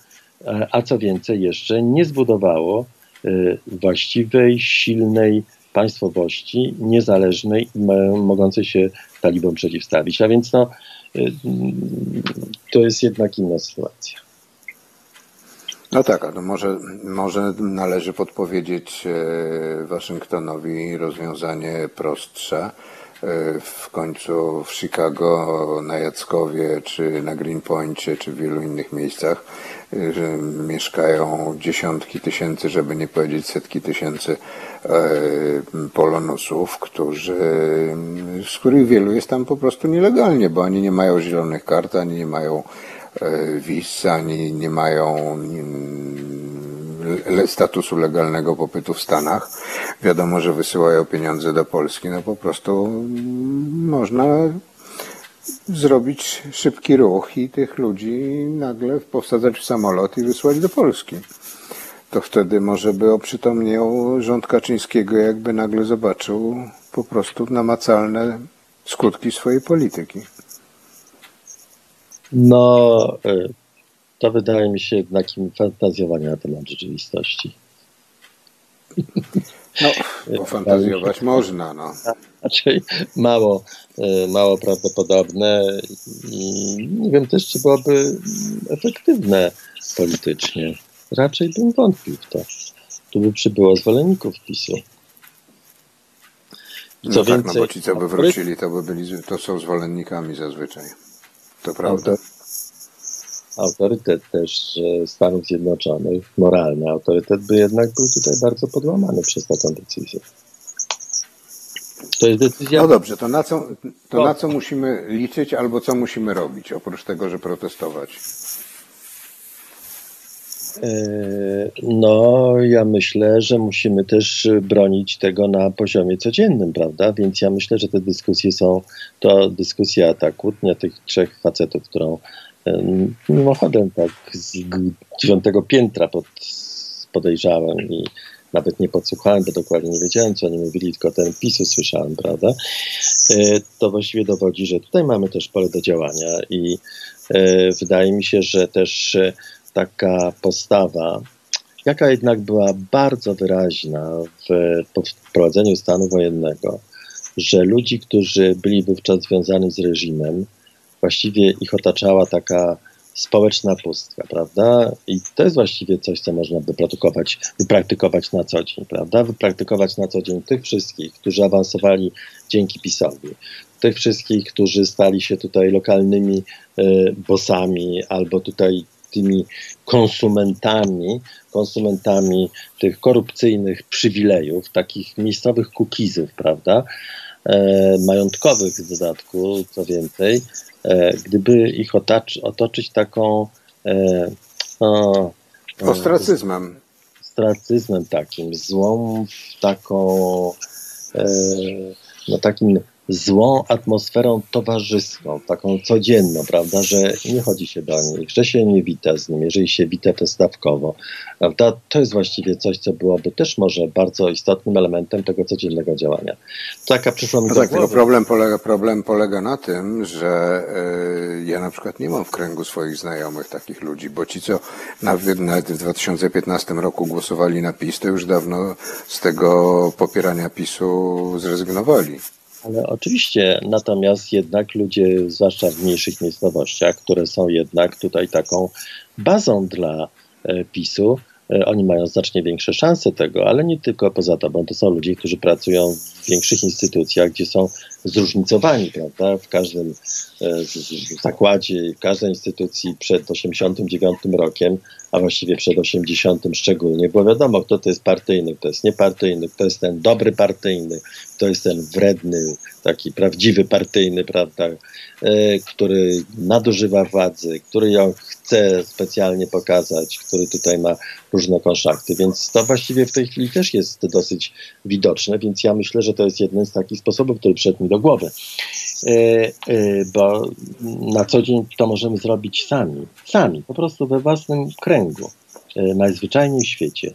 E, a co więcej, jeszcze nie zbudowało e, właściwej, silnej państwowości, niezależnej i mogącej się talibom przeciwstawić. A więc no, e, to jest jednak inna sytuacja. No tak, ale może, może należy podpowiedzieć e, Waszyngtonowi rozwiązanie prostsze. e, w końcu w Chicago, na Jackowie, czy na Greenpointie, czy w wielu innych miejscach, e, mieszkają dziesiątki tysięcy, żeby nie powiedzieć setki tysięcy polonusów, którzy, z których wielu jest tam po prostu nielegalnie, bo oni nie mają zielonych kart, ani nie mają wiz, ani nie mają mm, statusu legalnego pobytu w Stanach. Wiadomo, że wysyłają pieniądze do Polski. No po prostu mm, można zrobić szybki ruch i tych ludzi nagle posadzać w samolot i wysłać do Polski. To wtedy może by oprzytomniał rząd Kaczyńskiego, jakby nagle zobaczył po prostu namacalne skutki swojej polityki. No, y, to wydaje mi się takim fantazjowaniem na temat rzeczywistości. No, (laughs) pofantazjować można, no. (laughs) Raczej mało, y, mało prawdopodobne i nie wiem też, czy byłoby efektywne politycznie. Raczej bym wątpił w to. Tu by przybyło zwolenników PiSu. I co no więcej, tak, no bo ci, co by wrócili, to by byli, to są zwolennikami zazwyczaj. To prawda. Autorytet też Stanów Zjednoczonych, moralny autorytet, by jednak był tutaj bardzo podłamany przez taką decyzję. To jest decyzja. No dobrze, to na co, to na co musimy liczyć albo co musimy robić, oprócz tego, że protestować? E, no, ja myślę, że musimy też bronić tego na poziomie codziennym, prawda? Więc ja myślę, że te dyskusje są, to dyskusja, ta kłótnia tych trzech facetów, którą mimochodem tak z dziewiątego piętra pod, podejrzałem i nawet nie podsłuchałem, bo dokładnie nie wiedziałem, co oni mówili, tylko ten PiS usłyszałem, prawda? E, to właściwie dowodzi, że tutaj mamy też pole do działania i e, wydaje mi się, że też taka postawa, jaka jednak była bardzo wyraźna w wprowadzeniu stanu wojennego, że ludzi, którzy byli wówczas związani z reżimem, właściwie ich otaczała taka społeczna pustka, prawda? I to jest właściwie coś, co można wypraktykować, wypraktykować na co dzień, prawda? Wypraktykować na co dzień tych wszystkich, którzy awansowali dzięki PiSowi, tych wszystkich, którzy stali się tutaj lokalnymi y, bossami albo tutaj tymi konsumentami, konsumentami tych korupcyjnych przywilejów, takich miejscowych kukizów, prawda? E, majątkowych w dodatku, co więcej, e, gdyby ich otacz, otoczyć taką e, no, ostracyzmem. Ostracyzmem takim, złą taką e, no takim złą atmosferą towarzyską, taką codzienną, prawda, że nie chodzi się do nich, że się nie wita z nimi, jeżeli się wita to stawkowo, prawda, to jest właściwie coś, co byłoby też może bardzo istotnym elementem tego codziennego działania. Taka przyszła mi no tak, tylko problem polega, problem polega na tym, że y, ja na przykład nie mam w kręgu swoich znajomych takich ludzi, bo ci, co nawet, nawet w 2015 roku głosowali na PiS, to już dawno z tego popierania PiSu zrezygnowali. Ale oczywiście, natomiast jednak ludzie, zwłaszcza w mniejszych miejscowościach, które są jednak tutaj taką bazą dla e, PiSu, e, oni mają znacznie większe szanse tego, ale nie tylko poza to, bo to są ludzie, którzy pracują większych instytucjach, gdzie są zróżnicowani, prawda, w każdym e, zakładzie, w każdej instytucji przed 89 rokiem, a właściwie przed 80 szczególnie, bo wiadomo, kto to jest partyjny, kto jest niepartyjny, kto jest ten dobry partyjny, kto jest ten wredny, taki prawdziwy partyjny, prawda, e, który nadużywa władzy, który ją chce specjalnie pokazać, który tutaj ma różne konszachty, więc to właściwie w tej chwili też jest dosyć widoczne, więc ja myślę, że to jest jeden z takich sposobów, który przyszedł mi do głowy. E, e, bo na co dzień to możemy zrobić sami, sami, po prostu we własnym kręgu, e, najzwyczajniej w świecie.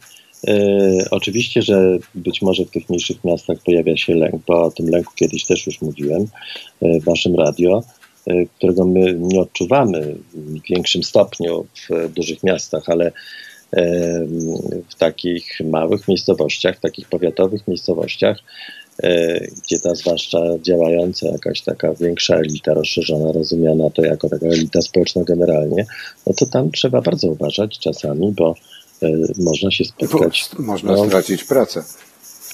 Oczywiście, że być może w tych mniejszych miastach pojawia się lęk, bo o tym lęku kiedyś też już mówiłem w waszym radio, którego my nie odczuwamy w większym stopniu w dużych miastach, ale w takich małych miejscowościach, w takich powiatowych miejscowościach, gdzie ta zwłaszcza działająca jakaś taka większa elita rozszerzona, rozumiana to jako taka elita społeczna generalnie, no to tam trzeba bardzo uważać czasami, bo e, można się spotkać. Można no, stracić pracę.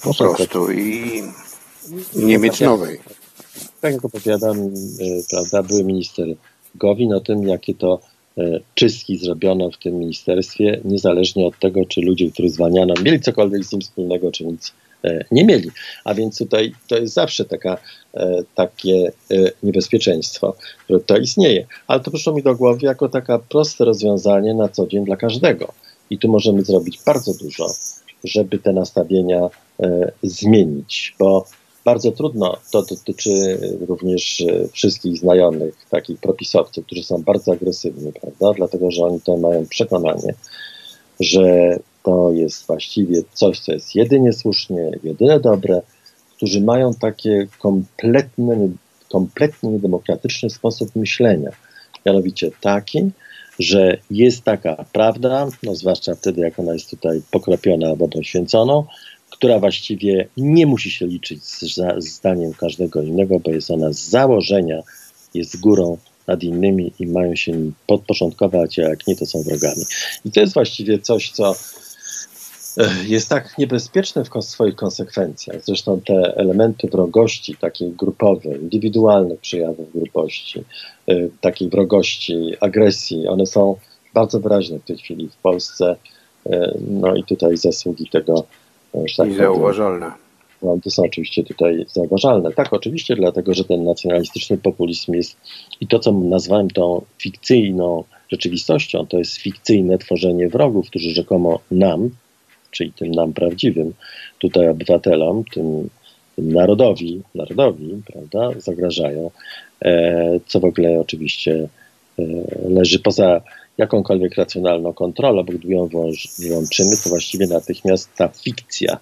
Po prostu i nie mieć nowej. tak jak opowiadam, e, prawda, były minister Gowin o tym, jakie to e, czystki zrobiono w tym ministerstwie, niezależnie od tego, czy ludzie, których zwalniano, mieli cokolwiek z nim wspólnego, czy nic e, nie mieli. A więc tutaj to jest zawsze taka, takie niebezpieczeństwo, że to istnieje. Ale to przyszło mi do głowy jako taka proste rozwiązanie na co dzień dla każdego. I tu możemy zrobić bardzo dużo, żeby te nastawienia zmienić, bo bardzo trudno. To dotyczy również e, wszystkich znajomych takich propisowców, którzy są bardzo agresywni, prawda? Dlatego, że oni to mają przekonanie, że to jest właściwie coś, co jest jedynie słusznie, jedyne dobre, którzy mają takie kompletny, kompletnie niedemokratyczny sposób myślenia. Mianowicie taki, że jest taka prawda, no zwłaszcza wtedy, jak ona jest tutaj pokropiona wodą święconą, która właściwie nie musi się liczyć z, zdaniem każdego innego, bo jest ona z założenia, jest górą nad innymi i mają się podporządkować, a jak nie, to są wrogami. I to jest właściwie coś, co jest tak niebezpieczne w swoich konsekwencjach. Zresztą te elementy wrogości, takiej grupowej, indywidualnych przejawów grupości, e, takiej wrogości, agresji, one są bardzo wyraźne w tej chwili w Polsce. E, no i tutaj zasługi tego tak I zauważalne. No, to są oczywiście tutaj zauważalne. Tak, oczywiście, dlatego że ten nacjonalistyczny populizm jest i to, co nazwałem tą fikcyjną rzeczywistością, to jest fikcyjne tworzenie wrogów, którzy rzekomo nam, czyli tym nam prawdziwym, tutaj obywatelom, tym, tym narodowi, narodowi, prawda, zagrażają, e, co w ogóle oczywiście e, leży poza jakąkolwiek racjonalną kontrolę, bo gdy ją wyłączymy, to właściwie natychmiast ta fikcja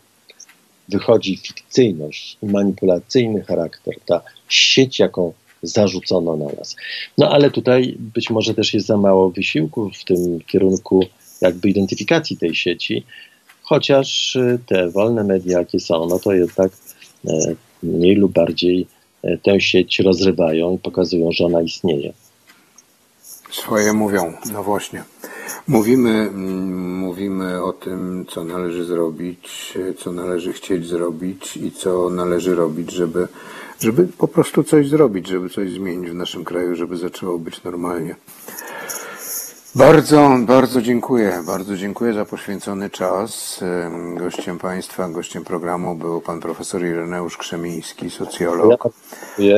wychodzi, fikcyjność manipulacyjny charakter, ta sieć, jaką zarzucono na nas. No ale tutaj być może też jest za mało wysiłku w tym kierunku jakby identyfikacji tej sieci, chociaż y, te wolne media, jakie są, no to jednak e, mniej lub bardziej e, tę sieć rozrywają i pokazują, że ona istnieje. Swoje mówią, no właśnie. Mówimy, mm, mówimy o tym, co należy zrobić, co należy chcieć zrobić i co należy robić, żeby, żeby po prostu coś zrobić, żeby coś zmienić w naszym kraju, żeby zaczęło być normalnie. Bardzo, bardzo dziękuję. Bardzo dziękuję za poświęcony czas. Gościem Państwa, gościem programu był pan profesor Ireneusz Krzemiński, socjolog. Ja,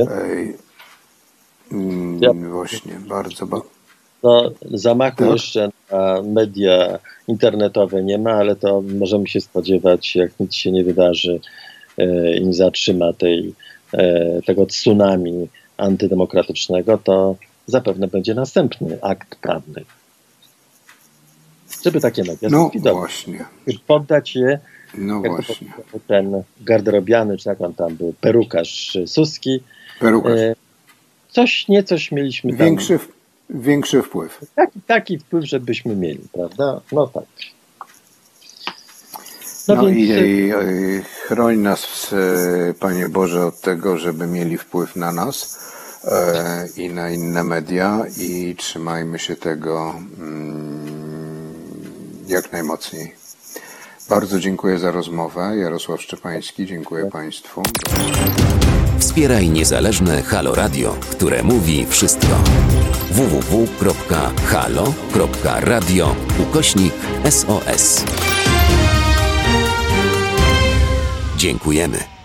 ja. Właśnie, bardzo, bardzo. No, zamachu tak. jeszcze na media internetowe nie ma, ale to możemy się spodziewać, jak nic się nie wydarzy e, i nie zatrzyma tej, e, tego tsunami antydemokratycznego, to zapewne będzie następny akt prawny. Żeby takie media no, właśnie. Poddać je no właśnie. ten garderobiany, czy jak on tam był, perukarz Suski. Perukarz. E, coś, niecoś mieliśmy tam. Większy, większy wpływ. Taki, taki wpływ, żebyśmy mieli, prawda? No tak. No, no więc... i, i, i chroń nas, e, Panie Boże, od tego, żeby mieli wpływ na nas e, i na inne media i trzymajmy się tego mm, jak najmocniej. Bardzo dziękuję za rozmowę. Jarosław Szczepański, dziękuję Państwu. Wspieraj niezależne Halo Radio, które mówi wszystko www.halo.radio ukośnik SOS. Dziękujemy.